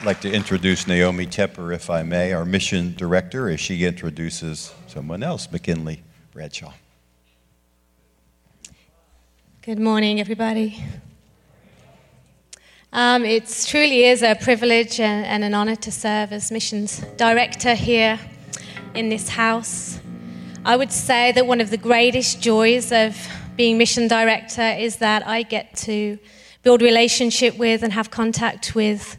I'd like to introduce Naomi Tepper, if I may, our mission director, as she introduces someone else, McKinley Bradshaw. Good morning, everybody. Um, it truly is a privilege and, and an honor to serve as missions director here in this house. I would say that one of the greatest joys of being mission director is that I get to build relationship with and have contact with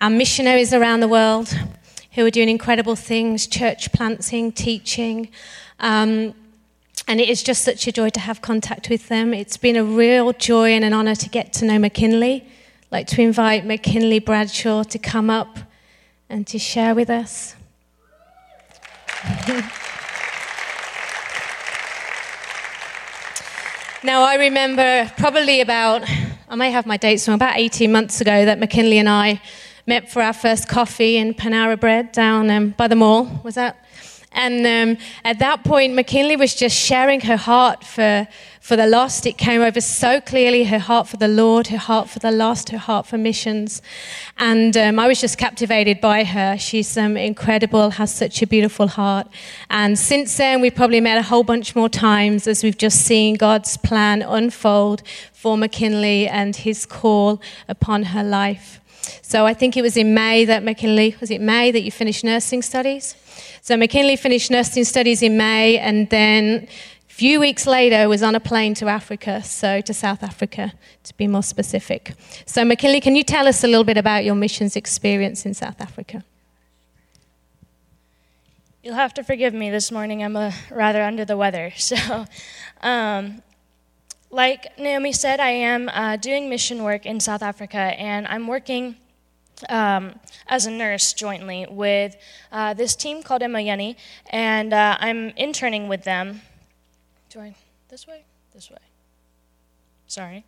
our missionaries around the world who are doing incredible things, church planting, teaching. Um, and it is just such a joy to have contact with them. It's been a real joy and an honor to get to know McKinley. I'd like to invite McKinley Bradshaw to come up and to share with us. now, I remember probably about, I may have my dates wrong, about 18 months ago that McKinley and I met for our first coffee in Panera Bread down um, by the mall. Was that? And um, at that point, McKinley was just sharing her heart for, for the lost. It came over so clearly her heart for the Lord, her heart for the lost, her heart for missions. And um, I was just captivated by her. She's um, incredible, has such a beautiful heart. And since then, we've probably met a whole bunch more times as we've just seen God's plan unfold for McKinley and his call upon her life. So I think it was in May that McKinley, was it May that you finished nursing studies? So McKinley finished nursing studies in May, and then a few weeks later was on a plane to Africa, so to South Africa, to be more specific. So McKinley, can you tell us a little bit about your missions experience in South Africa? You'll have to forgive me this morning. I'm a, rather under the weather. So, um, like Naomi said, I am uh, doing mission work in South Africa, and I'm working um, as a nurse jointly with uh, this team called Emoyeni, and uh, I'm interning with them. Do I this way? This way. Sorry.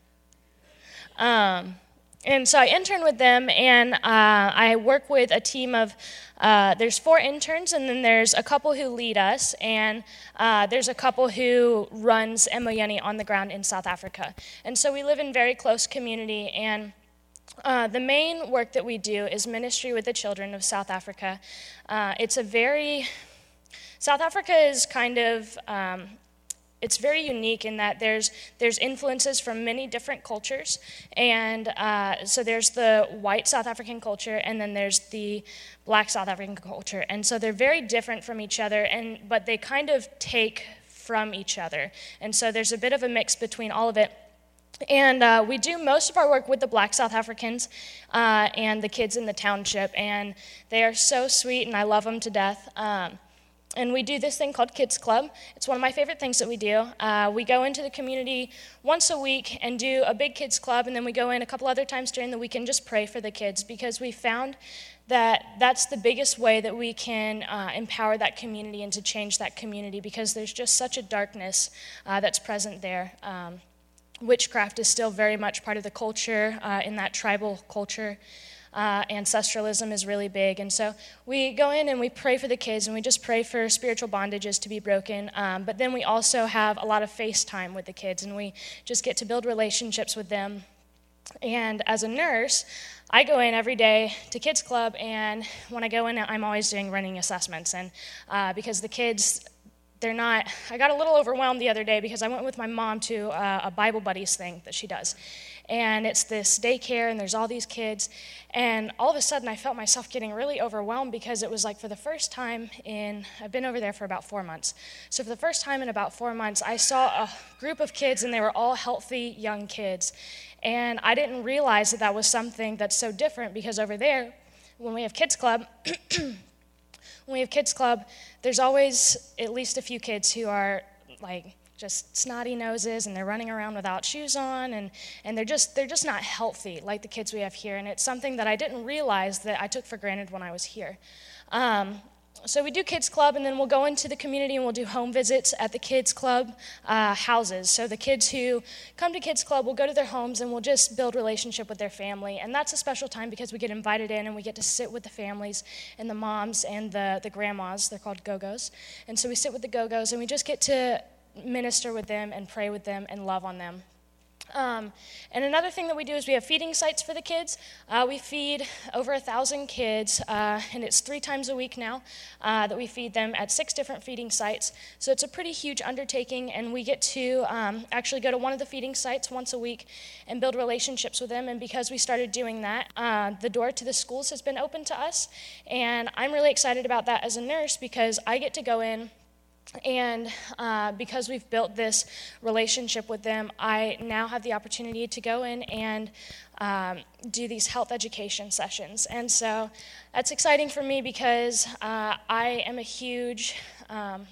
Um, and so I intern with them, and uh, I work with a team of. Uh, there's four interns, and then there's a couple who lead us, and uh, there's a couple who runs Emoyeni on the ground in South Africa. And so we live in very close community, and uh, the main work that we do is ministry with the children of South Africa. Uh, it's a very, South Africa is kind of, um, it's very unique in that there's, there's influences from many different cultures. And uh, so there's the white South African culture, and then there's the black South African culture. And so they're very different from each other, and, but they kind of take from each other. And so there's a bit of a mix between all of it. And uh, we do most of our work with the black South Africans uh, and the kids in the township, and they are so sweet, and I love them to death. Um, and we do this thing called Kids Club. It's one of my favorite things that we do. Uh, we go into the community once a week and do a big kids club, and then we go in a couple other times during the week and just pray for the kids because we found that that's the biggest way that we can uh, empower that community and to change that community because there's just such a darkness uh, that's present there. Um, witchcraft is still very much part of the culture uh, in that tribal culture. Uh, ancestralism is really big. And so we go in and we pray for the kids and we just pray for spiritual bondages to be broken. Um, but then we also have a lot of face time with the kids and we just get to build relationships with them. And as a nurse, I go in every day to Kids Club, and when I go in, I'm always doing running assessments. And uh, because the kids, they're not, I got a little overwhelmed the other day because I went with my mom to uh, a Bible Buddies thing that she does. And it's this daycare, and there's all these kids. And all of a sudden, I felt myself getting really overwhelmed because it was like for the first time in, I've been over there for about four months. So, for the first time in about four months, I saw a group of kids, and they were all healthy young kids. And I didn't realize that that was something that's so different because over there, when we have kids club, when we have kids club, there's always at least a few kids who are like just snotty noses and they're running around without shoes on and, and they're just they're just not healthy like the kids we have here. And it's something that i didn't realize that i took for granted when i was here. Um, so we do kids club and then we'll go into the community and we'll do home visits at the kids club uh, houses. So the kids who come to kids club will go to their homes and we'll just build relationship with their family. And that's a special time because we get invited in and we get to sit with the families and the moms and the, the grandmas. They're called go-go's. And so we sit with the go-go's and we just get to minister with them and pray with them and love on them Um, and another thing that we do is we have feeding sites for the kids. Uh, we feed over a thousand kids, uh, and it's three times a week now uh, that we feed them at six different feeding sites. So it's a pretty huge undertaking, and we get to um, actually go to one of the feeding sites once a week and build relationships with them. And because we started doing that, uh, the door to the schools has been open to us, and I'm really excited about that as a nurse because I get to go in and uh, because we've built this relationship with them, I now have the opportunity to go in and um, do these health education sessions. And so that's exciting for me because uh, I am a huge um,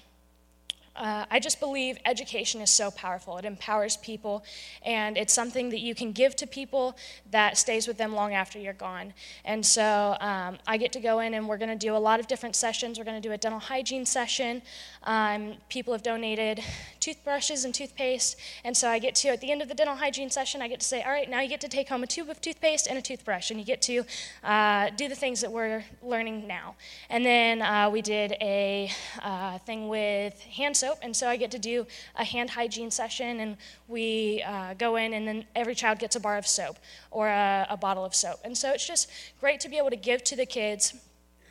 uh, I just believe education is so powerful. It empowers people, and it's something that you can give to people that stays with them long after you're gone. And so um, I get to go in, and we're going to do a lot of different sessions. We're going to do a dental hygiene session. Um, people have donated toothbrushes and toothpaste, and so I get to, at the end of the dental hygiene session, I get to say, all right, now you get to take home a tube of toothpaste and a toothbrush, and you get to uh, do the things that we're learning now. And then uh, we did a uh, thing with hand soap soap, and so I get to do a hand hygiene session, and we uh, go in, and then every child gets a bar of soap or a, a, bottle of soap. And so it's just great to be able to give to the kids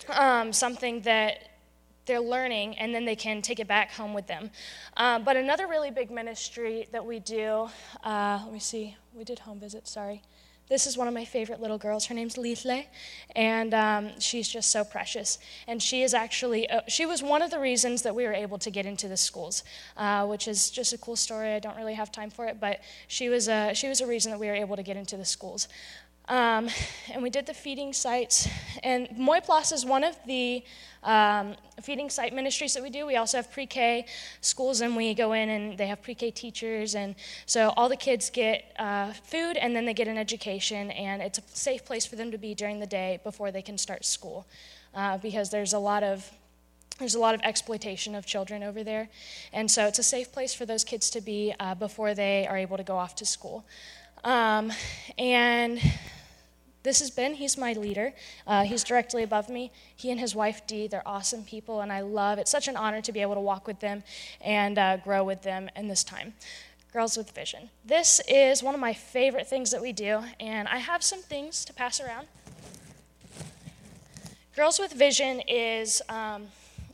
um, something that they're learning, and then they can take it back home with them. Uh, but another really big ministry that we do, uh, let me see, we did home visits, sorry. This is one of my favorite little girls. Her name's Lithle, and um, she's just so precious. And she is actually, uh, she was one of the reasons that we were able to get into the schools, uh, which is just a cool story. I don't really have time for it, but she was a, she was a reason that we were able to get into the schools. Um, and we did the feeding sites. And Moy Plus is one of the um, feeding site ministries that we do. We also have pre K schools, and we go in and they have pre K teachers. And so all the kids get uh, food and then they get an education, and it's a safe place for them to be during the day before they can start school. Uh, because there's a lot of there's a lot of exploitation of children over there. And so it's a safe place for those kids to be uh, before they are able to go off to school. Um, and this is Ben. He's my leader. Uh, he's directly above me. He and his wife Dee, they're awesome people, and I love. It's such an honor to be able to walk with them and uh, grow with them in this time. Girls with Vision. This is one of my favorite things that we do, and I have some things to pass around. Girls with Vision is um,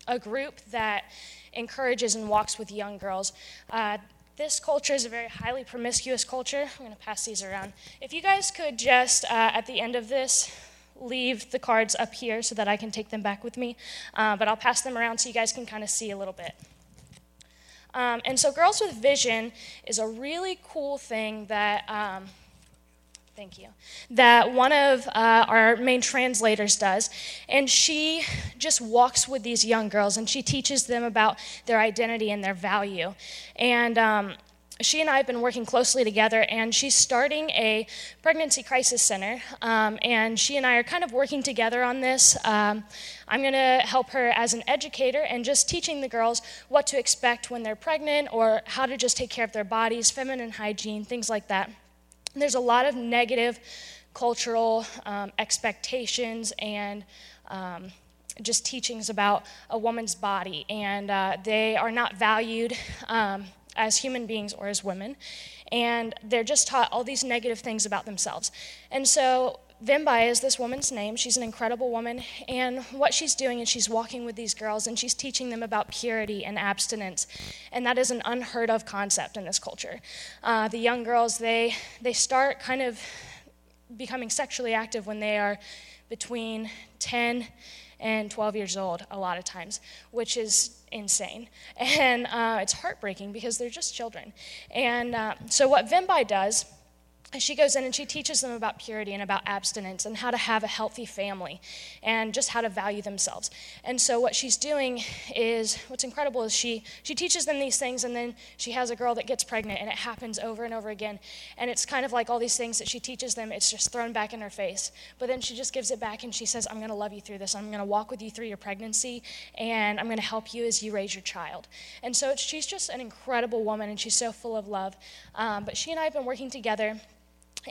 a group that encourages and walks with young girls. Uh, this culture is a very highly promiscuous culture. I'm going to pass these around. If you guys could just, uh, at the end of this, leave the cards up here so that I can take them back with me, uh, but I'll pass them around so you guys can kind of see a little bit. Um, and so, Girls with Vision is a really cool thing that. Um, Thank you. That one of uh, our main translators does. And she just walks with these young girls and she teaches them about their identity and their value. And um, she and I have been working closely together, and she's starting a pregnancy crisis center. Um, and she and I are kind of working together on this. Um, I'm going to help her as an educator and just teaching the girls what to expect when they're pregnant or how to just take care of their bodies, feminine hygiene, things like that. There's a lot of negative cultural um, expectations and um, just teachings about a woman's body, and uh, they are not valued um, as human beings or as women, and they're just taught all these negative things about themselves. And so Vimbai is this woman's name. She's an incredible woman. And what she's doing is she's walking with these girls and she's teaching them about purity and abstinence. And that is an unheard of concept in this culture. Uh, the young girls, they, they start kind of becoming sexually active when they are between 10 and 12 years old, a lot of times, which is insane. And uh, it's heartbreaking because they're just children. And uh, so, what Vimbai does she goes in and she teaches them about purity and about abstinence and how to have a healthy family and just how to value themselves. And so what she's doing is what's incredible is she she teaches them these things and then she has a girl that gets pregnant and it happens over and over again. And it's kind of like all these things that she teaches them it's just thrown back in her face. But then she just gives it back and she says I'm going to love you through this. I'm going to walk with you through your pregnancy and I'm going to help you as you raise your child. And so she's just an incredible woman and she's so full of love. Um, but she and I have been working together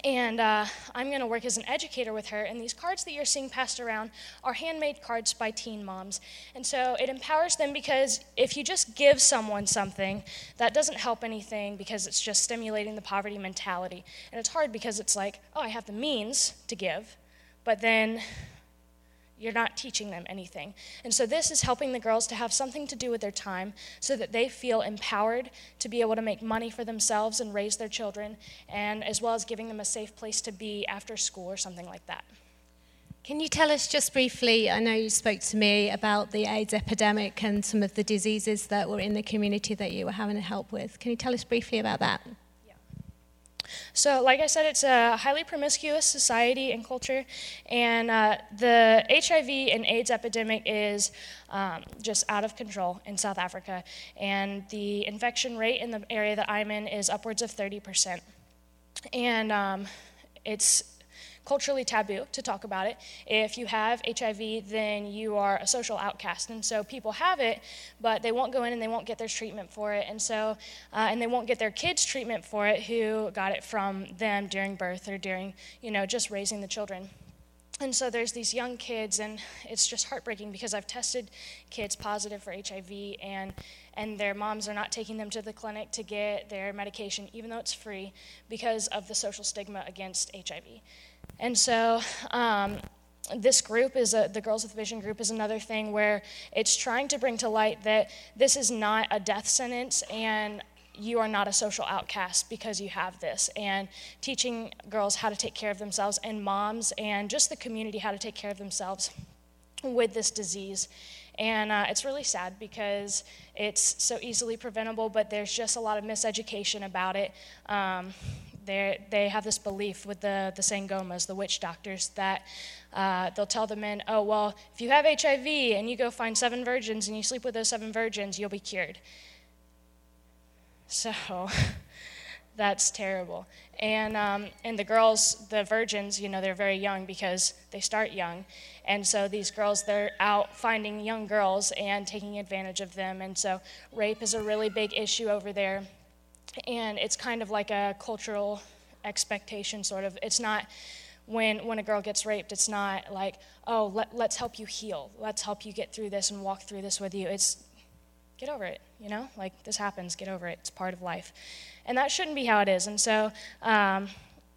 and uh, I'm going to work as an educator with her. And these cards that you're seeing passed around are handmade cards by teen moms. And so it empowers them because if you just give someone something, that doesn't help anything because it's just stimulating the poverty mentality. And it's hard because it's like, oh, I have the means to give, but then you're not teaching them anything. And so this is helping the girls to have something to do with their time so that they feel empowered to be able to make money for themselves and raise their children, and as well as giving them a safe place to be after school or something like that. Can you tell us just briefly? I know you spoke to me about the AIDS epidemic and some of the diseases that were in the community that you were having to help with. Can you tell us briefly about that? So, like I said, it's a highly promiscuous society and culture, and uh, the HIV and AIDS epidemic is um, just out of control in South Africa. And the infection rate in the area that I'm in is upwards of 30%. And um, it's culturally taboo to talk about it. If you have HIV, then you are a social outcast. And so people have it, but they won't go in and they won't get their treatment for it. And so, uh, and they won't get their kids treatment for it who got it from them during birth or during, you know, just raising the children. And so there's these young kids, and it's just heartbreaking because I've tested kids positive for HIV, and and their moms are not taking them to the clinic to get their medication, even though it's free, because of the social stigma against HIV. And so, um, this group is a, the Girls with Vision group is another thing where it's trying to bring to light that this is not a death sentence and you are not a social outcast because you have this. And teaching girls how to take care of themselves and moms and just the community how to take care of themselves with this disease. And uh, it's really sad because it's so easily preventable but there's just a lot of miseducation about it. Um, they have this belief with the, the Sangomas, the witch doctors, that uh, they'll tell the men, oh, well, if you have HIV and you go find seven virgins and you sleep with those seven virgins, you'll be cured. So that's terrible. And, um, and the girls, the virgins, you know, they're very young because they start young. And so these girls, they're out finding young girls and taking advantage of them. And so rape is a really big issue over there and it's kind of like a cultural expectation sort of. It's not when when a girl gets raped it's not like oh let, let's help you heal. Let's help you get through this and walk through this with you. It's get over it you know? Like this happens. Get over it. It's part of life. And that shouldn't be how it is. And so um,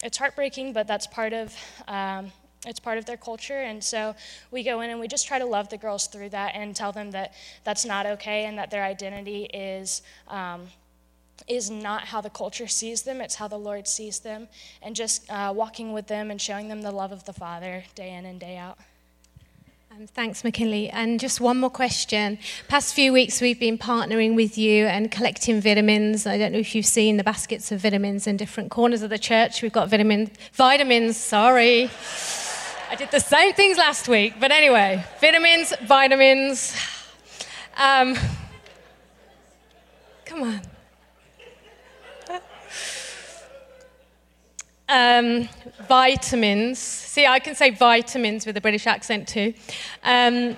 it's heartbreaking but that's part of um, it's part of their culture. And so we go in and we just try to love the girls through that and tell them that that's not okay and that their identity is um, is not how the culture sees them, it's how the Lord sees them, and just uh, walking with them and showing them the love of the Father day in and day out. Um, thanks, McKinley. And just one more question. Past few weeks, we've been partnering with you and collecting vitamins. I don't know if you've seen the baskets of vitamins in different corners of the church. We've got vitamin, vitamins, sorry. I did the same things last week. But anyway, vitamins, vitamins. Um, come on. Um, vitamins. See, I can say vitamins with a British accent too. Um,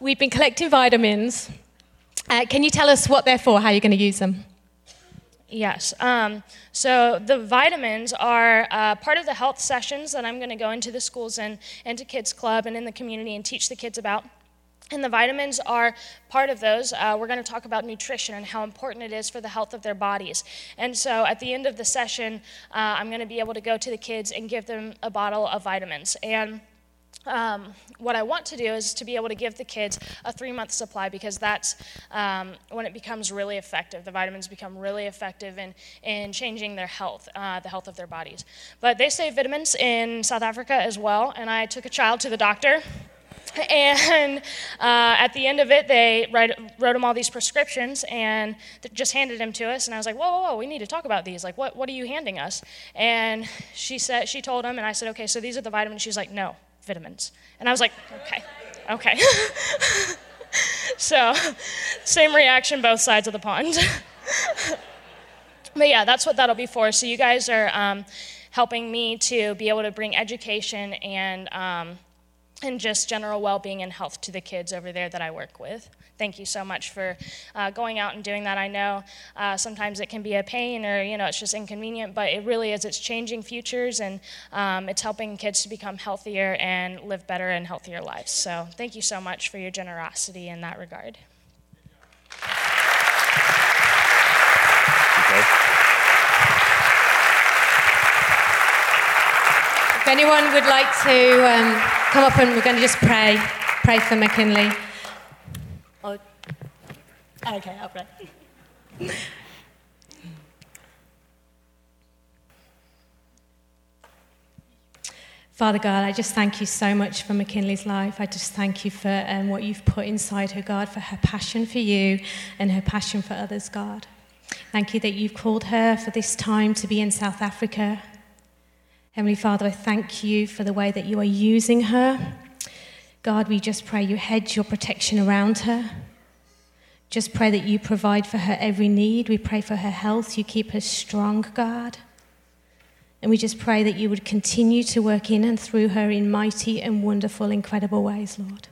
we've been collecting vitamins. Uh, can you tell us what they're for, how you're going to use them? Yes. Um, so the vitamins are uh, part of the health sessions that I'm going to go into the schools and into Kids Club and in the community and teach the kids about. And the vitamins are part of those. Uh, we're going to talk about nutrition and how important it is for the health of their bodies. And so at the end of the session, uh, I'm going to be able to go to the kids and give them a bottle of vitamins. And um, what I want to do is to be able to give the kids a three month supply because that's um, when it becomes really effective. The vitamins become really effective in, in changing their health, uh, the health of their bodies. But they say vitamins in South Africa as well, and I took a child to the doctor and uh, at the end of it, they write, wrote him all these prescriptions and just handed them to us. And I was like, whoa, whoa, whoa, we need to talk about these. Like, what, what are you handing us? And she said, she told him, and I said, okay, so these are the vitamins. She's like, no, vitamins. And I was like, okay, okay. so, same reaction, both sides of the pond. but yeah, that's what that'll be for. So you guys are um, helping me to be able to bring education and um, and just general well being and health to the kids over there that I work with. Thank you so much for uh, going out and doing that. I know uh, sometimes it can be a pain or, you know, it's just inconvenient, but it really is. It's changing futures and um, it's helping kids to become healthier and live better and healthier lives. So thank you so much for your generosity in that regard. If anyone would like to um, come up and we're going to just pray, pray for McKinley. Oh, okay, I'll pray. Father God, I just thank you so much for McKinley's life. I just thank you for um, what you've put inside her, God, for her passion for you and her passion for others, God. Thank you that you've called her for this time to be in South Africa. Heavenly Father, I thank you for the way that you are using her. God, we just pray you hedge your protection around her. Just pray that you provide for her every need. We pray for her health. You keep her strong, God. And we just pray that you would continue to work in and through her in mighty and wonderful, incredible ways, Lord.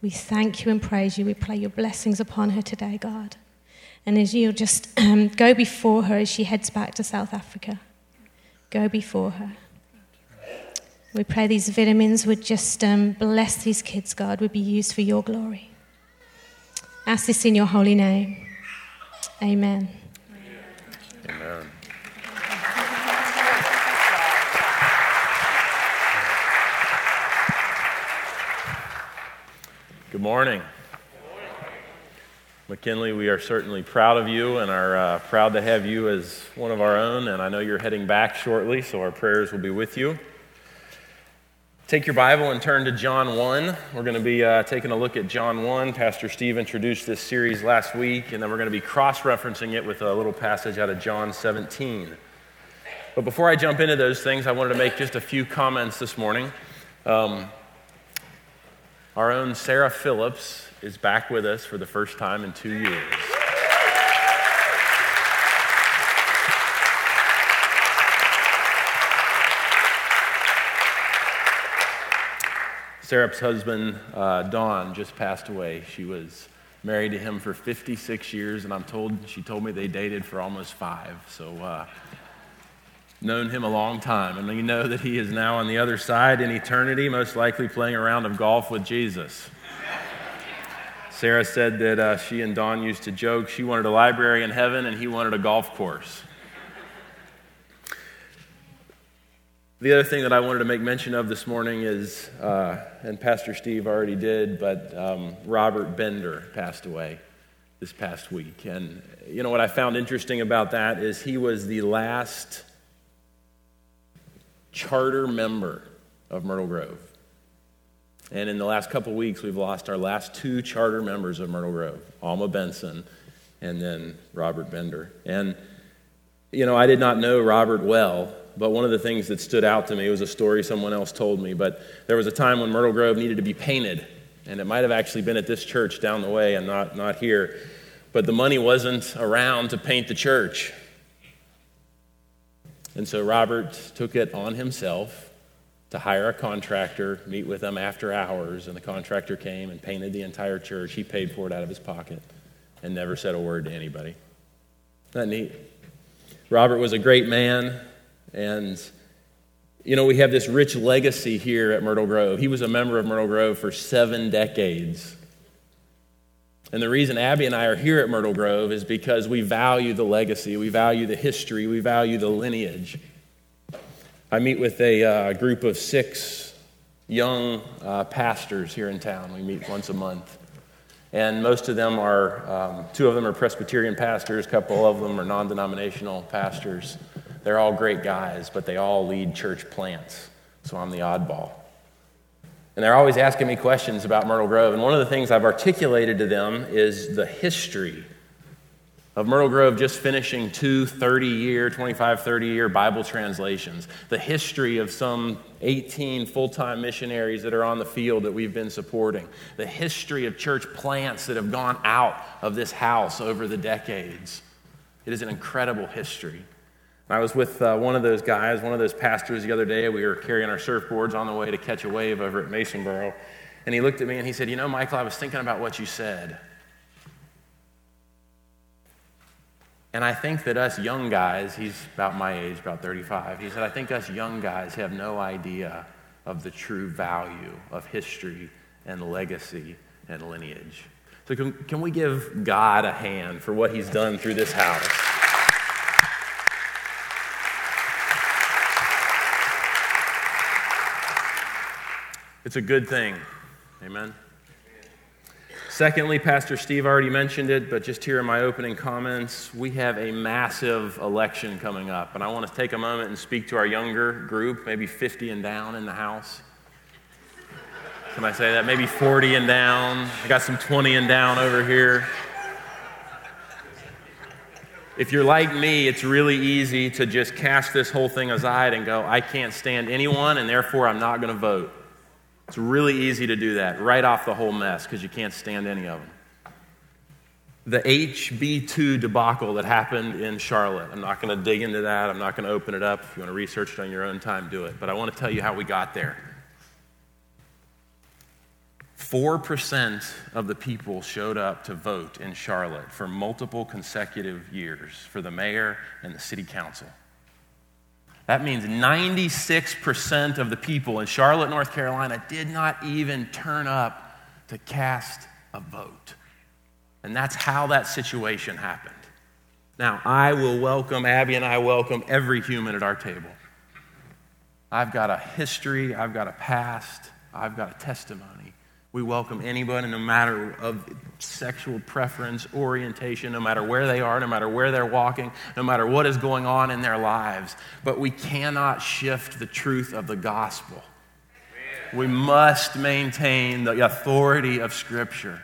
We thank you and praise you. We pray your blessings upon her today, God. And as you'll just um, go before her as she heads back to South Africa go before her. We pray these vitamins would just um, bless these kids, God, would be used for your glory. Ask this in your holy name. Amen. Amen. Good morning. McKinley, we are certainly proud of you and are uh, proud to have you as one of our own. And I know you're heading back shortly, so our prayers will be with you. Take your Bible and turn to John 1. We're going to be uh, taking a look at John 1. Pastor Steve introduced this series last week, and then we're going to be cross referencing it with a little passage out of John 17. But before I jump into those things, I wanted to make just a few comments this morning. Um, our own Sarah Phillips is back with us for the first time in two years. Sarah's husband, uh, Don, just passed away. She was married to him for 56 years, and I'm told she told me they dated for almost five. So, uh, known him a long time, and you know that he is now on the other side in eternity, most likely playing a round of golf with Jesus. Sarah said that uh, she and Don used to joke she wanted a library in heaven and he wanted a golf course. The other thing that I wanted to make mention of this morning is, uh, and Pastor Steve already did, but um, Robert Bender passed away this past week. And you know what I found interesting about that is he was the last charter member of Myrtle Grove. And in the last couple weeks, we've lost our last two charter members of Myrtle Grove Alma Benson and then Robert Bender. And, you know, I did not know Robert well, but one of the things that stood out to me was a story someone else told me. But there was a time when Myrtle Grove needed to be painted, and it might have actually been at this church down the way and not, not here. But the money wasn't around to paint the church. And so Robert took it on himself to hire a contractor, meet with them after hours, and the contractor came and painted the entire church. He paid for it out of his pocket and never said a word to anybody. Isn't that neat? Robert was a great man, and you know, we have this rich legacy here at Myrtle Grove. He was a member of Myrtle Grove for seven decades. And the reason Abby and I are here at Myrtle Grove is because we value the legacy, we value the history, we value the lineage. I meet with a uh, group of six young uh, pastors here in town. We meet once a month. And most of them are, um, two of them are Presbyterian pastors, a couple of them are non denominational pastors. They're all great guys, but they all lead church plants. So I'm the oddball. And they're always asking me questions about Myrtle Grove. And one of the things I've articulated to them is the history of Myrtle Grove just finishing two 30 year, 25, 30 year Bible translations, the history of some 18 full time missionaries that are on the field that we've been supporting, the history of church plants that have gone out of this house over the decades. It is an incredible history. I was with uh, one of those guys, one of those pastors the other day. We were carrying our surfboards on the way to catch a wave over at Masonboro. And he looked at me and he said, You know, Michael, I was thinking about what you said. And I think that us young guys, he's about my age, about 35, he said, I think us young guys have no idea of the true value of history and legacy and lineage. So, can, can we give God a hand for what he's done through this house? It's a good thing. Amen. Secondly, Pastor Steve already mentioned it, but just here in my opening comments, we have a massive election coming up. And I want to take a moment and speak to our younger group, maybe 50 and down in the house. Can I say that? Maybe 40 and down. I got some 20 and down over here. If you're like me, it's really easy to just cast this whole thing aside and go, I can't stand anyone, and therefore I'm not going to vote. It's really easy to do that, right off the whole mess, because you can't stand any of them. The HB2 debacle that happened in Charlotte, I'm not going to dig into that. I'm not going to open it up. If you want to research it on your own time, do it. But I want to tell you how we got there. 4% of the people showed up to vote in Charlotte for multiple consecutive years for the mayor and the city council. That means 96% of the people in Charlotte, North Carolina did not even turn up to cast a vote. And that's how that situation happened. Now, I will welcome, Abby and I welcome every human at our table. I've got a history, I've got a past, I've got a testimony. We welcome anybody, no matter of sexual preference, orientation, no matter where they are, no matter where they're walking, no matter what is going on in their lives. But we cannot shift the truth of the gospel. We must maintain the authority of Scripture.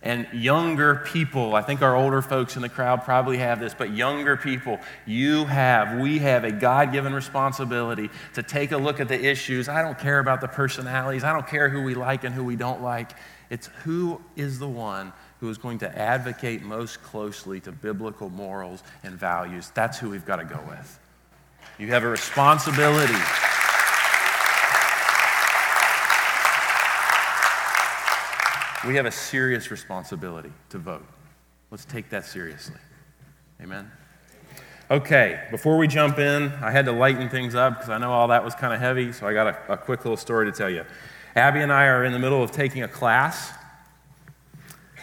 And younger people, I think our older folks in the crowd probably have this, but younger people, you have, we have a God given responsibility to take a look at the issues. I don't care about the personalities, I don't care who we like and who we don't like. It's who is the one who is going to advocate most closely to biblical morals and values. That's who we've got to go with. You have a responsibility. We have a serious responsibility to vote. Let's take that seriously. Amen. Okay, before we jump in, I had to lighten things up because I know all that was kind of heavy, so I got a, a, quick little story to tell you. Abby and I are in the middle of taking a class,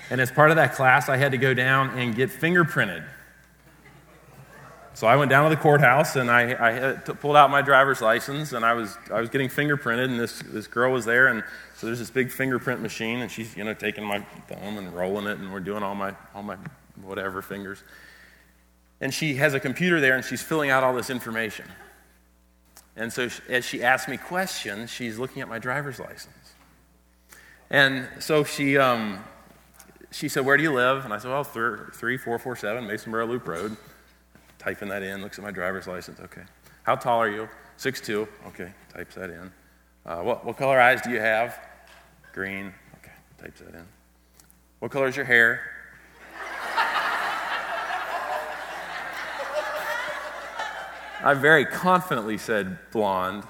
and as part of that class, I had to go down and get fingerprinted. So I went down to the courthouse and I, I pulled out my driver's license and I was, I was getting fingerprinted, and this, this girl was there, and so there's this big fingerprint machine, and she's, you know, taking my thumb and rolling it, and we're doing all my, all my whatever fingers. And she has a computer there, and she's filling out all this information. And so as she asks me questions, she's looking at my driver's license. And so she, um, she said, Where do you live? And I said, Well, 3447 Masonboro Loop Road. Typing that in, looks at my driver's license. Okay. How tall are you? 6'2. Okay, types that in. Uh, what, what color eyes do you have? Green. Okay, types that in. What color is your hair? I very confidently said blonde.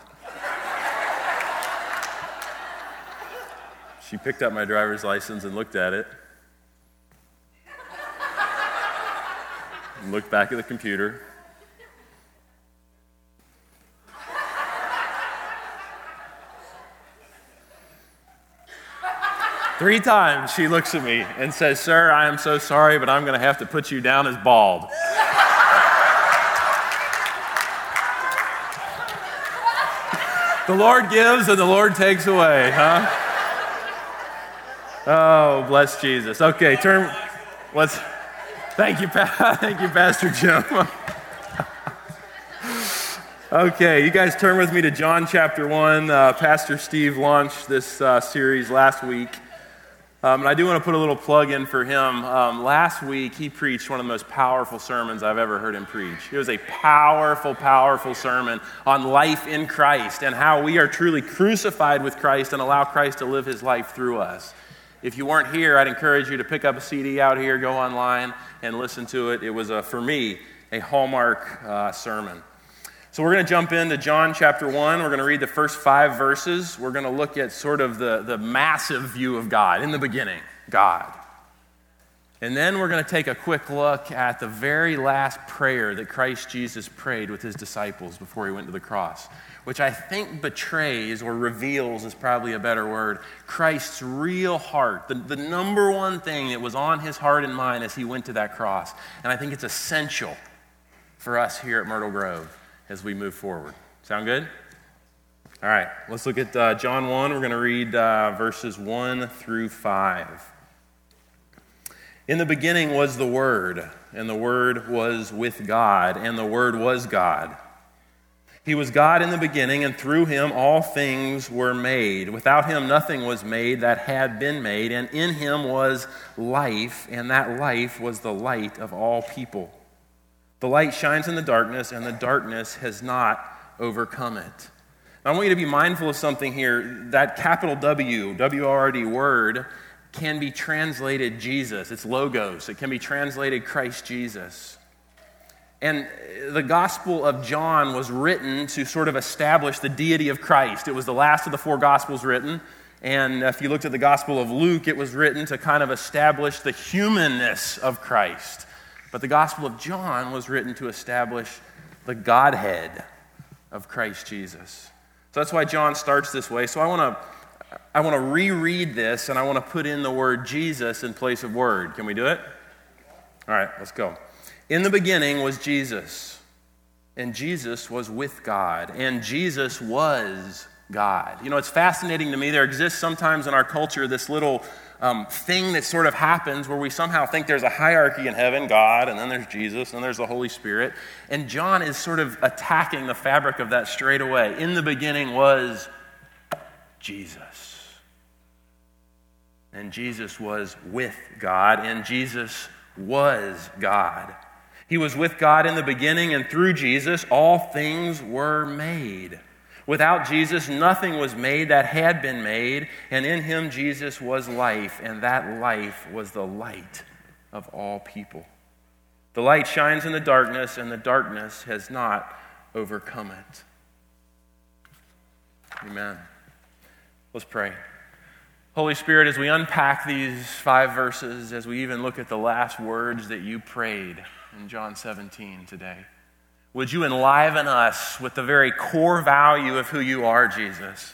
She picked up my driver's license and looked at it. And looked back at the computer. Three times she looks at me and says, Sir, I am so sorry, but I'm going to have to put you down as bald. the Lord gives and the Lord takes away, huh? Oh, bless Jesus. Okay, turn. Let's. Thank you, thank you, Pastor Jim. okay, you guys turn with me to John chapter one. Uh, Pastor Steve launched this uh, series last week. Um, and I do want to put a little plug in for him. Um, last week, he preached one of the most powerful sermons I've ever heard him preach. It was a powerful, powerful sermon on life in Christ and how we are truly crucified with Christ and allow Christ to live his life through us. If you weren't here, I'd encourage you to pick up a CD out here, go online, and listen to it. It was, a, for me, a hallmark uh, sermon. So we're going to jump into John chapter 1. We're going to read the first five verses. We're going to look at sort of the, the massive view of God. In the beginning, God. And then we're going to take a quick look at the very last prayer that Christ Jesus prayed with his disciples before he went to the cross, which I think betrays or reveals is probably a better word Christ's real heart, the, the number one thing that was on his heart and mind as he went to that cross. And I think it's essential for us here at Myrtle Grove as we move forward. Sound good? All right, let's look at uh, John 1. We're going to read uh, verses 1 through 5. In the beginning was the Word, and the Word was with God, and the Word was God. He was God in the beginning, and through him all things were made. Without him nothing was made that had been made, and in him was life, and that life was the light of all people. The light shines in the darkness, and the darkness has not overcome it. Now, I want you to be mindful of something here. That capital W, W R D word, can be translated Jesus. It's logos. It can be translated Christ Jesus. And the Gospel of John was written to sort of establish the deity of Christ. It was the last of the four Gospels written. And if you looked at the Gospel of Luke, it was written to kind of establish the humanness of Christ. But the Gospel of John was written to establish the Godhead of Christ Jesus. So that's why John starts this way. So I want to I want to reread this and I want to put in the word Jesus in place of word. Can we do it? All right, let's go. In the beginning was Jesus, and Jesus was with God, and Jesus was God. You know, it's fascinating to me. There exists sometimes in our culture this little um, thing that sort of happens where we somehow think there's a hierarchy in heaven God, and then there's Jesus, and there's the Holy Spirit. And John is sort of attacking the fabric of that straight away. In the beginning was Jesus. And Jesus was with God, and Jesus was God. He was with God in the beginning, and through Jesus, all things were made. Without Jesus, nothing was made that had been made, and in him Jesus was life, and that life was the light of all people. The light shines in the darkness, and the darkness has not overcome it. Amen. Let's pray. Holy Spirit, as we unpack these five verses, as we even look at the last words that you prayed in John 17 today, would you enliven us with the very core value of who you are, Jesus?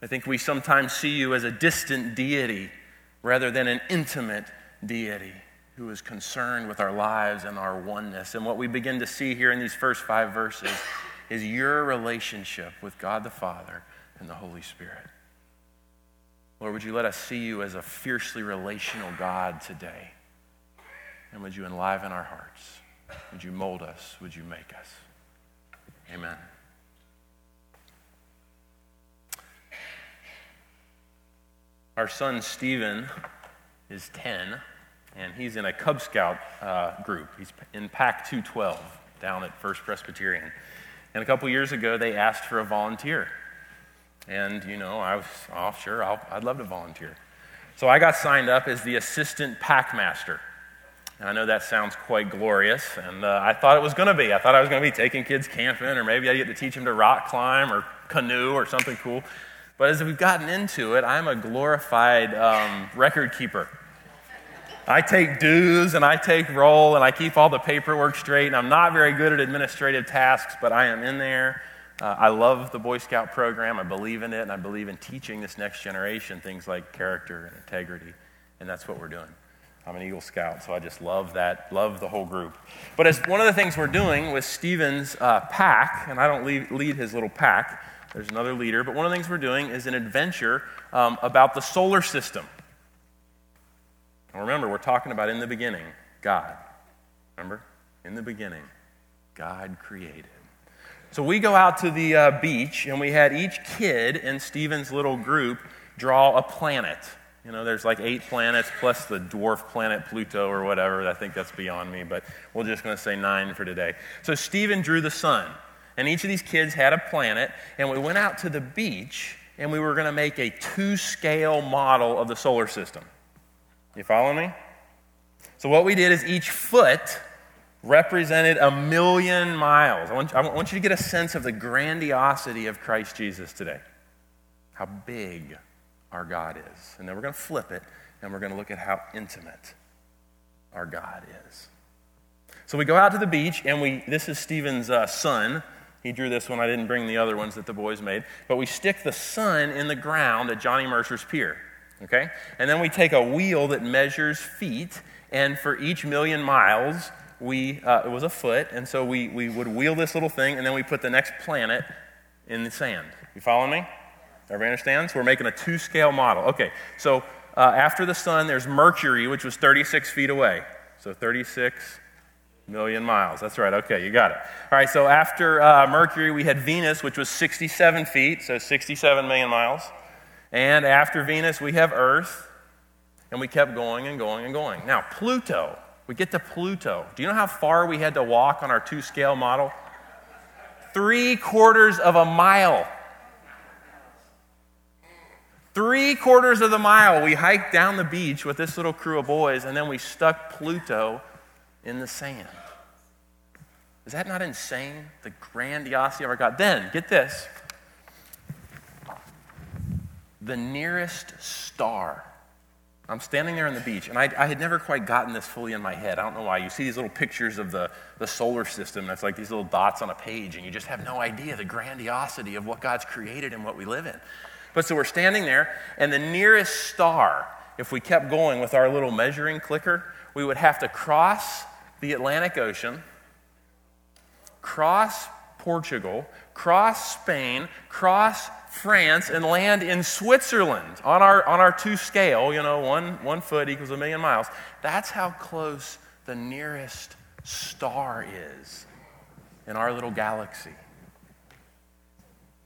I think we sometimes see you as a distant deity rather than an intimate deity who is concerned with our lives and our oneness. And what we begin to see here in these first five verses is your relationship with God the Father and the Holy Spirit. Lord, would you let us see you as a fiercely relational God today? And would you enliven our hearts? Would you mold us? Would you make us? Amen. Our son Stephen is 10, and he's in a Cub Scout uh, group. He's in Pack 212 down at First Presbyterian. And a couple years ago, they asked for a volunteer. And, you know, I was, oh, sure, i would love to volunteer. So I got signed up as the assistant pack master. And I know that sounds quite glorious, and uh, I thought it was going to be. I thought I was going to be taking kids camping, or maybe I get to teach them to rock climb or canoe or something cool. But as we've gotten into it, I'm a glorified um, record keeper. I take dues and I take roll and I keep all the paperwork straight, and I'm not very good at administrative tasks, but I am in there. Uh, I love the Boy Scout program. I believe in it, and I believe in teaching this next generation things like character and integrity, and that's what we're doing. I'm an Eagle Scout, so I just love that, love the whole group. But as one of the things we're doing with Stephen's uh, pack, and I don't lead, lead, his little pack, there's another leader, but one of the things we're doing is an adventure um, about the solar system. And remember, we're talking about in the beginning, God. Remember? In the beginning, God created. So we go out to the uh, beach, and we had each kid in Stephen's little group draw a planet. You know, there's like eight planets plus the dwarf planet Pluto or whatever. I think that's beyond me, but we're just going to say nine for today. So Stephen drew the sun, and each of these kids had a planet, and we went out to the beach and we were going to make a to scale model of the solar system. You follow me? So what we did is each foot represented a million miles. I want, I want you to get a sense of the grandiosity of Christ Jesus today. How big our God is. And then we're going to flip it and we're going to look at how intimate our God is. So we go out to the beach and we, this is Stephen's uh, sun. He drew this one. I didn't bring the other ones that the boys made. But we stick the sun in the ground at Johnny Mercer's Pier. Okay? And then we take a wheel that measures feet, and for each million miles, we, uh, it was a foot, and so we, we would wheel this little thing, and then we put the next planet in the sand. You following me? Everybody understands? We're making a to scale model. Okay, so uh, after the sun, there's Mercury, which was 36 feet away. So 36 million miles. That's right. Okay, you got it. All right, so after uh, Mercury, we had Venus, which was 67 feet, so 67 million miles. And after Venus, we have Earth. And we kept going and going and going. Now, Pluto, we get to Pluto. Do you know how far we had to walk on our to scale model? Three quarters of a mile. Three quarters of the mile, we hiked down the beach with this little crew of boys, and then we stuck Pluto in the sand. Is that not insane? The grandiosity of our God. Then, get this the nearest star I'm standing there on the beach, and I, I, had never quite gotten this fully in my head. I don't know why. You see these little pictures of the, the solar system, that's like these little dots on a page, and you just have no idea the grandiosity of what God's created and what we live in. But so we're standing there, and the nearest star, if we kept going with our little measuring clicker, we would have to cross the Atlantic Ocean, cross Portugal, cross Spain, cross France and land in Switzerland on our, on our to scale, you know, one, one foot equals a million miles. That's how close the nearest star is in our little galaxy.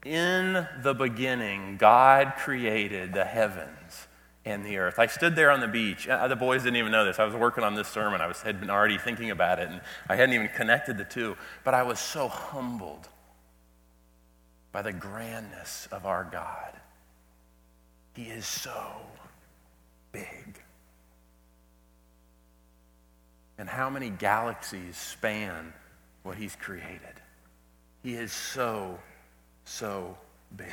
In the beginning, God created the heavens and the earth. I stood there on the beach. Uh, the boys didn't even know this. I was working on this sermon. I was, had been already thinking about it, and I hadn't even connected the two. But I was so humbled by the grandness of our God. He is so big. And how many galaxies span what He's created? He is so, so big.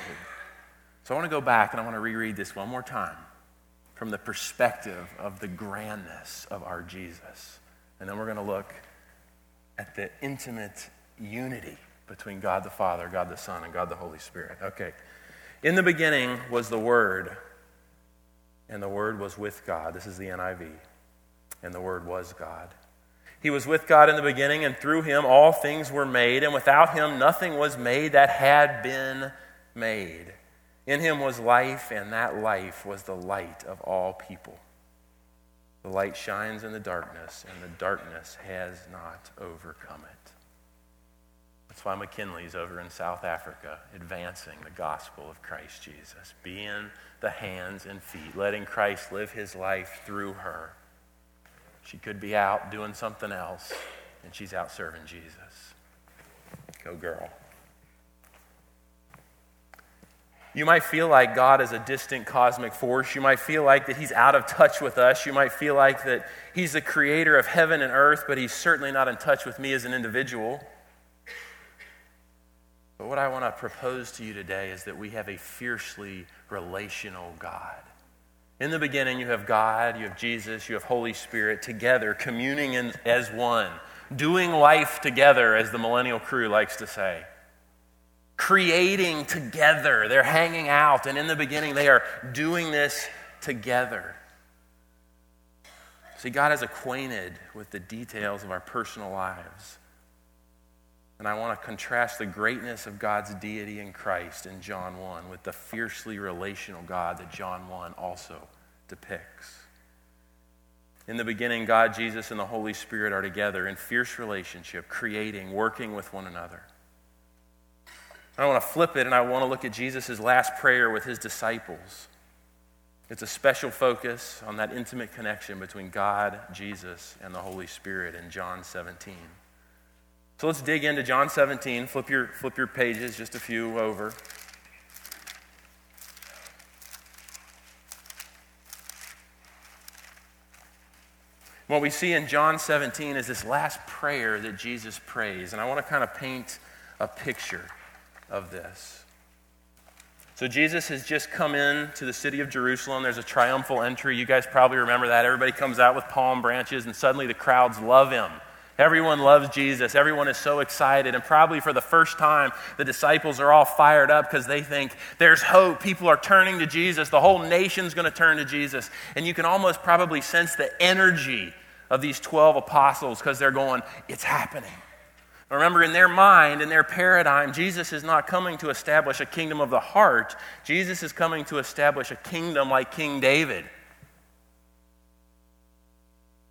So I want to go back and I want to reread this one more time from the perspective of the grandness of our Jesus. And then we're going to look at the intimate unity between God the Father, God the Son, and God the Holy Spirit. Okay. In the beginning was the Word, and the Word was with God. This is the NIV. And the Word was God. He was with God in the beginning, and through him all things were made, and without him nothing was made that had been made. In him was life, and that life was the light of all people. The light shines in the darkness, and the darkness has not overcome it. That's why McKinley's over in South Africa advancing the gospel of Christ Jesus, being the hands and feet, letting Christ live his life through her. She could be out doing something else, and she's out serving Jesus. Go, girl. You might feel like God is a distant cosmic force. You might feel like that He's out of touch with us. You might feel like that He's the creator of heaven and earth, but He's certainly not in touch with me as an individual. But what I want to propose to you today is that we have a fiercely relational God. In the beginning, you have God, you have Jesus, you have Holy Spirit together, communing in, as one, doing life together, as the millennial crew likes to say. Creating together. They're hanging out, and in the beginning, they are doing this together. See, God is acquainted with the details of our personal lives. And I want to contrast the greatness of God's deity in Christ in John 1 with the fiercely relational God that John 1 also depicts. In the beginning, God, Jesus, and the Holy Spirit are together in fierce relationship, creating, working with one another. I want to flip it and I want to look at Jesus' last prayer with his disciples. It's a special focus on that intimate connection between God, Jesus, and the Holy Spirit in John 17. So let's dig into John 17. Flip your, flip your pages just a few over. What we see in John 17 is this last prayer that Jesus prays. And I want to kind of paint a picture of this. So, Jesus has just come in to the city of Jerusalem. There's a triumphal entry. You guys probably remember that. Everybody comes out with palm branches, and suddenly the crowds love him. Everyone loves Jesus. Everyone is so excited. And probably for the first time, the disciples are all fired up because they think there's hope. People are turning to Jesus. The whole nation's going to turn to Jesus. And you can almost probably sense the energy of these 12 apostles because they're going, it's happening. Remember, in their mind, in their paradigm, Jesus is not coming to establish a kingdom of the heart. Jesus is coming to establish a kingdom like King David.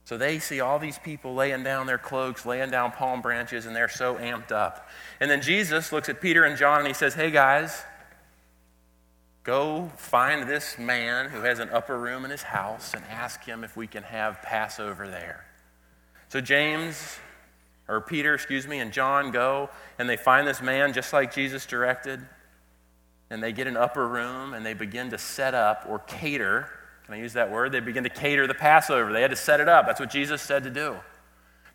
So they see all these people laying down their cloaks, laying down palm branches, and they're so amped up. And then Jesus looks at Peter and John and he says, Hey guys, go find this man who has an upper room in his house and ask him if we can have Passover there. So James or Peter, excuse me, and John go and they find this man just like Jesus directed. And they get an upper room and they begin to set up or cater. Can I use that word? They begin to cater the Passover. They had to set it up. That's what Jesus said to do.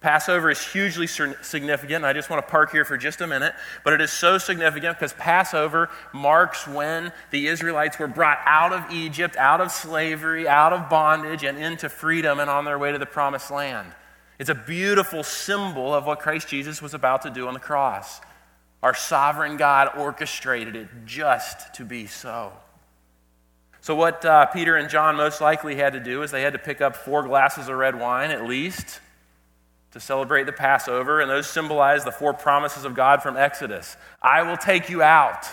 Passover is hugely significant. I just want to park here for just a minute, but it is so significant because Passover marks when the Israelites were brought out of Egypt, out of slavery, out of bondage, and into freedom and on their way to the promised land. It's a beautiful symbol of what Christ Jesus was about to do on the cross. Our sovereign God orchestrated it just to be so. So, what uh, Peter and John most likely had to do is they had to pick up four glasses of red wine at least to celebrate the Passover, and those symbolize the four promises of God from Exodus I will take you out,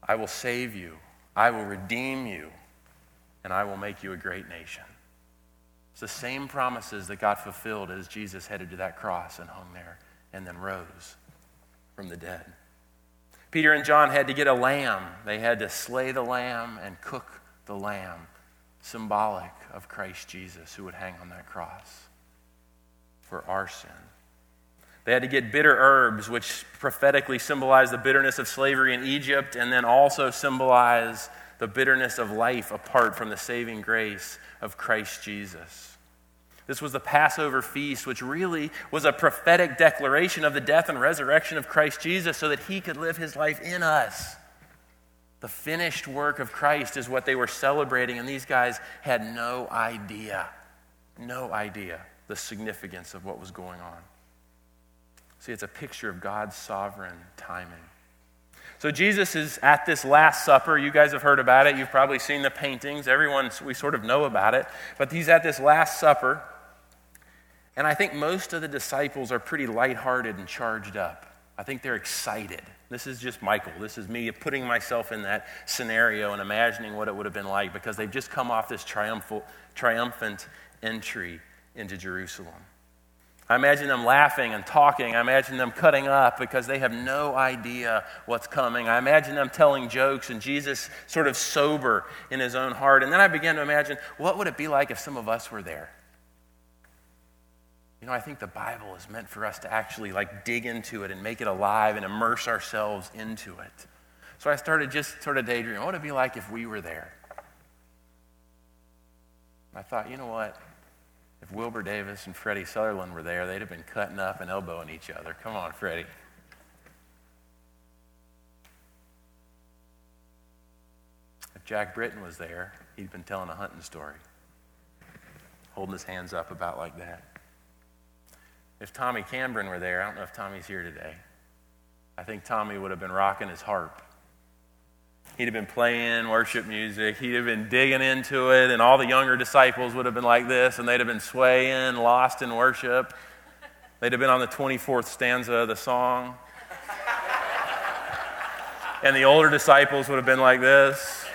I will save you, I will redeem you, and I will make you a great nation. It's the same promises that God fulfilled as Jesus headed to that cross and hung there and then rose from the dead. Peter and John had to get a lamb. They had to slay the lamb and cook the lamb, symbolic of Christ Jesus who would hang on that cross for our sin. They had to get bitter herbs, which prophetically symbolize the bitterness of slavery in Egypt and then also symbolize the bitterness of life apart from the saving grace of Christ Jesus. This was the Passover feast, which really was a prophetic declaration of the death and resurrection of Christ Jesus so that he could live his life in us. The finished work of Christ is what they were celebrating, and these guys had no idea, no idea the significance of what was going on. See, it's a picture of God's sovereign timing. So Jesus is at this Last Supper. You guys have heard about it. You've probably seen the paintings. Everyone, we sort of know about it. But he's at this Last Supper. And I think most of the disciples are pretty lighthearted and charged up. I think they're excited. This is just Michael. This is me putting myself in that scenario and imagining what it would have been like because they've just come off this triumphal, triumphant entry into Jerusalem. I imagine them laughing and talking. I imagine them cutting up because they have no idea what's coming. I imagine them telling jokes and Jesus sort of sober in his own heart. And then I began to imagine what would it be like if some of us were there? You know, I think the Bible is meant for us to actually like dig into it and make it alive and immerse ourselves into it. So I started just sort of daydreaming, what would it be like if we were there? I thought, you know what? If Wilbur Davis and Freddie Sutherland were there, they'd have been cutting up and elbowing each other. Come on, Freddie. If Jack Britton was there, he'd been telling a hunting story, holding his hands up about like that. If Tommy Cambron were there, I don't know if Tommy's here today. I think Tommy would have been rocking his harp He'd have been playing worship music. He'd have been digging into it, and all the younger disciples would have been like this, and they'd have been swaying, lost in worship. They'd have been on the 24th stanza of the song. And the older disciples would have been like this.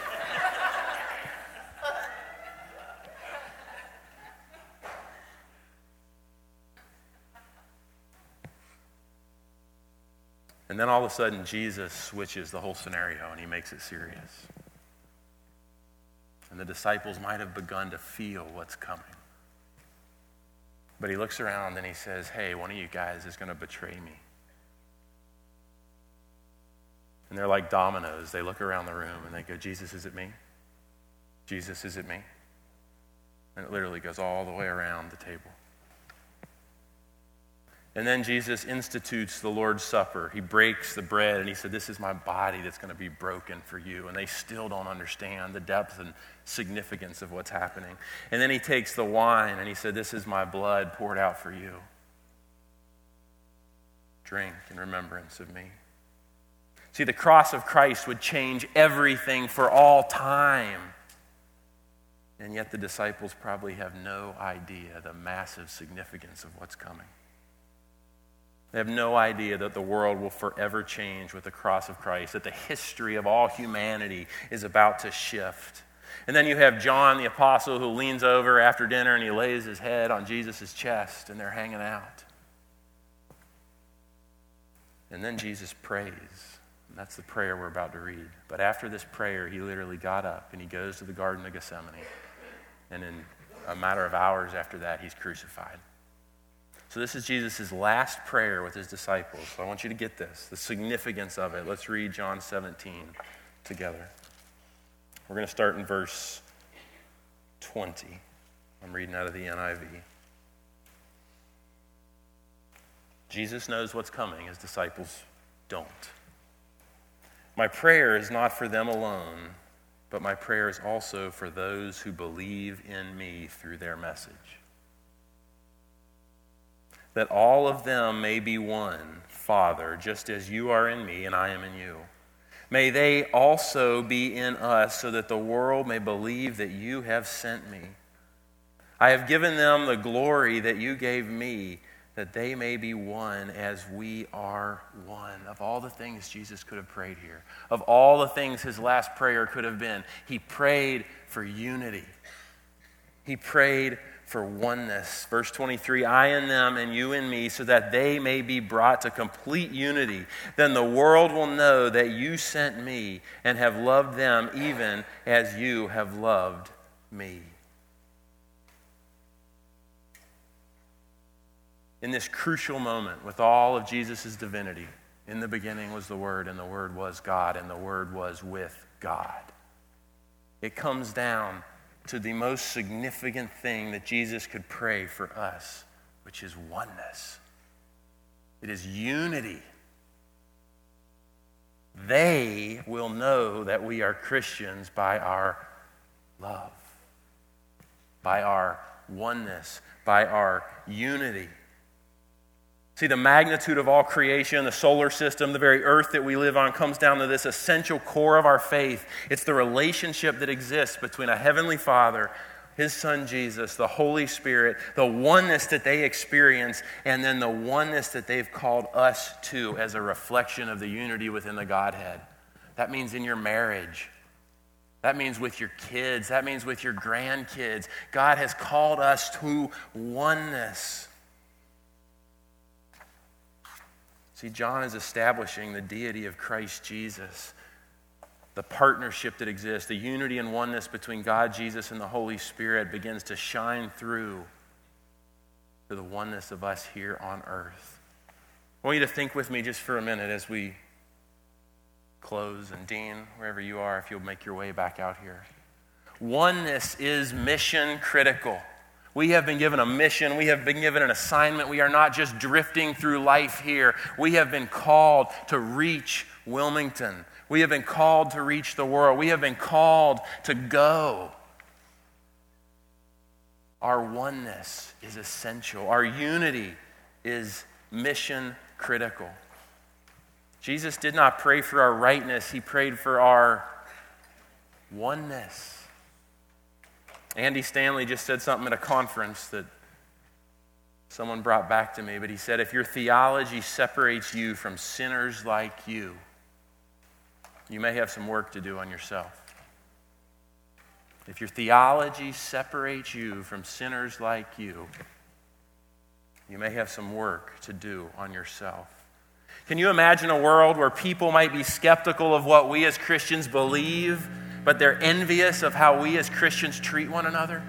Then all of a sudden, Jesus switches the whole scenario and he makes it serious. And the disciples might have begun to feel what's coming. But he looks around and he says, Hey, one of you guys is going to betray me. And they're like dominoes. They look around the room and they go, Jesus, is it me? Jesus, is it me? And it literally goes all the way around the table. And then Jesus institutes the Lord's Supper. He breaks the bread and he said, This is my body that's going to be broken for you. And they still don't understand the depth and significance of what's happening. And then he takes the wine and he said, This is my blood poured out for you. Drink in remembrance of me. See, the cross of Christ would change everything for all time. And yet the disciples probably have no idea the massive significance of what's coming. They have no idea that the world will forever change with the cross of Christ, that the history of all humanity is about to shift. And then you have John the apostle who leans over after dinner and he lays his head on Jesus' chest and they're hanging out. And then Jesus prays. That's the prayer we're about to read. But after this prayer, he literally got up and he goes to the Garden of Gethsemane. And in a matter of hours after that, he's crucified. So, this is Jesus' last prayer with his disciples. So, I want you to get this the significance of it. Let's read John 17 together. We're going to start in verse 20. I'm reading out of the NIV. Jesus knows what's coming, his disciples don't. My prayer is not for them alone, but my prayer is also for those who believe in me through their message that all of them may be one, Father, just as you are in me and I am in you. May they also be in us, so that the world may believe that you have sent me. I have given them the glory that you gave me, that they may be one as we are one. Of all the things Jesus could have prayed here, of all the things his last prayer could have been, he prayed for unity. He prayed for oneness. Verse 23 I in them and you in me, so that they may be brought to complete unity. Then the world will know that you sent me and have loved them even as you have loved me. In this crucial moment, with all of Jesus' divinity, in the beginning was the Word, and the Word was God, and the Word was with God. It comes down to the most significant thing that Jesus could pray for us, which is oneness. It is unity. They will know that we are Christians by our love, by our oneness, by our unity. See, the magnitude of all creation, the solar system, the very earth that we live on comes down to this essential core of our faith. It's the relationship that exists between a heavenly Father, His Son Jesus, the Holy Spirit, the oneness that they experience, and then the oneness that they've called us to as a reflection of the unity within the Godhead. That means in your marriage. That means with your kids. That means with your grandkids. God has called us to oneness. See, John is establishing the deity of Christ Jesus, the partnership that exists, the unity and oneness between God, Jesus, and the Holy Spirit begins to shine through to the oneness of us here on earth. I want you to think with me just for a minute as we close, and Dean, wherever you are, if you'll make your way back out here. Oneness is mission critical. We have been given a mission. We have been given an assignment. We are not just drifting through life here. We have been called to reach Wilmington. We have been called to reach the world. We have been called to go. Our oneness is essential, our unity is mission critical. Jesus did not pray for our rightness, He prayed for our oneness. Andy Stanley just said something at a conference that someone brought back to me, but he said, If your theology separates you from sinners like you, you may have some work to do on yourself. If your theology separates you from sinners like you, you may have some work to do on yourself. Can you imagine a world where people might be skeptical of what we as Christians believe? But they're envious of how we as Christians treat one another?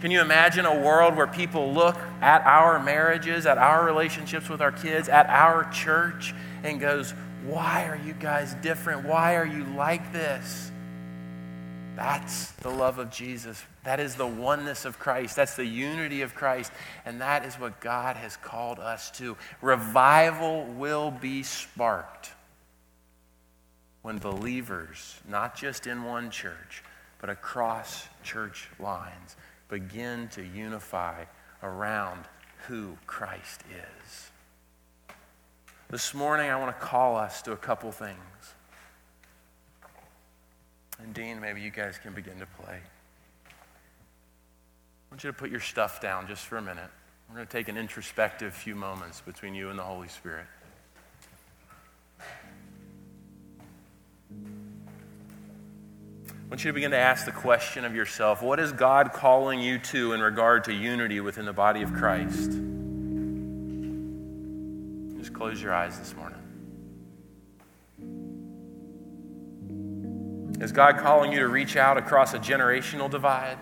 Can you imagine a world where people look at our marriages, at our relationships with our kids, at our church, and goes, Why are you guys different? Why are you like this? That's the love of Jesus. That is the oneness of Christ. That's the unity of Christ. And that is what God has called us to. Revival will be sparked when believers, not just in one church, but across church lines, begin to unify around who Christ is. This morning, I want to call us to a couple things. And Dean, maybe you guys can begin to play. I want you to put your stuff down just for a minute. We're going to take an introspective few moments between you and the Holy Spirit. I want you to begin to ask the question of yourself what is God calling you to in regard to unity within the body of Christ? Just close your eyes this morning. Is God calling you to reach out across a generational divide?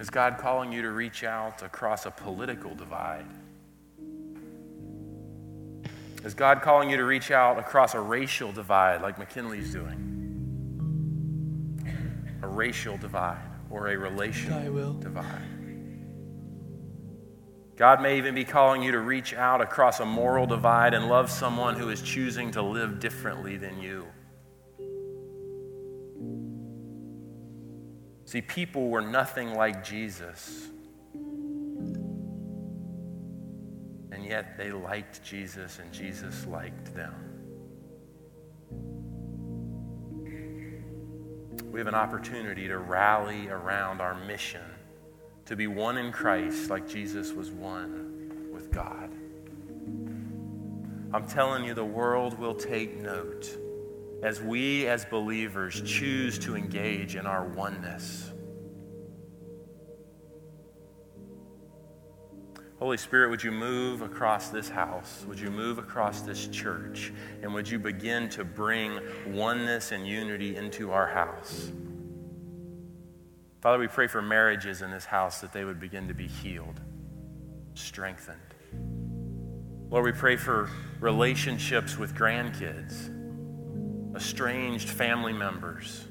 Is God calling you to reach out across a political divide? Is God calling you to reach out across a racial divide like McKinley's doing? A racial divide or a relational divide? God may even be calling you to reach out across a moral divide and love someone who is choosing to live differently than you. See, people were nothing like Jesus. And yet they liked Jesus, and Jesus liked them. We have an opportunity to rally around our mission to be one in Christ like Jesus was one with God. I'm telling you, the world will take note as we as believers choose to engage in our oneness. Holy Spirit, would you move across this house? Would you move across this church? And would you begin to bring oneness and unity into our house? Father, we pray for marriages in this house that they would begin to be healed, strengthened. Lord, we pray for relationships with grandkids, estranged family members.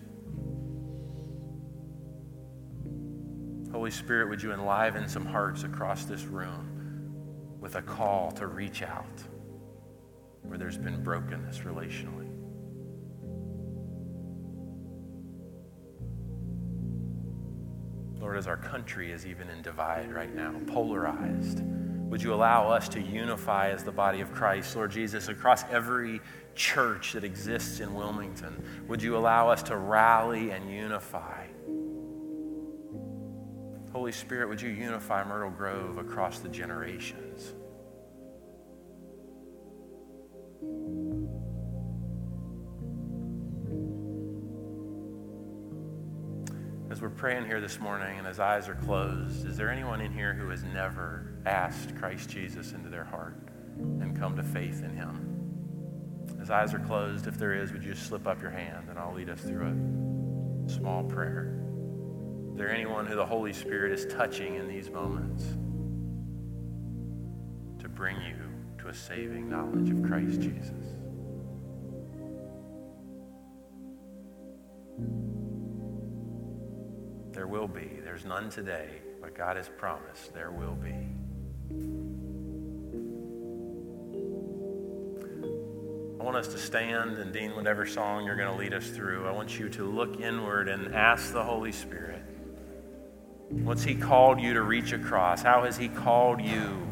Holy Spirit, would you enliven some hearts across this room with a call to reach out where there's been brokenness relationally? Lord, as our country is even in divide right now, polarized, would you allow us to unify as the body of Christ, Lord Jesus, across every church that exists in Wilmington? Would you allow us to rally and unify? Holy Spirit, would you unify Myrtle Grove across the generations? As we're praying here this morning and as eyes are closed, is there anyone in here who has never asked Christ Jesus into their heart and come to faith in him? As eyes are closed, if there is, would you just slip up your hand and I'll lead us through a small prayer? Is there anyone who the Holy Spirit is touching in these moments to bring you to a saving knowledge of Christ Jesus? There will be. There's none today, but God has promised there will be. I want us to stand, and Dean, whatever song you're going to lead us through, I want you to look inward and ask the Holy Spirit What's He called you to reach across? How has He called you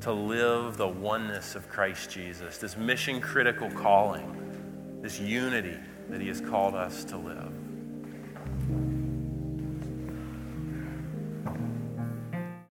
to live the oneness of Christ Jesus, this mission critical calling, this unity that He has called us to live?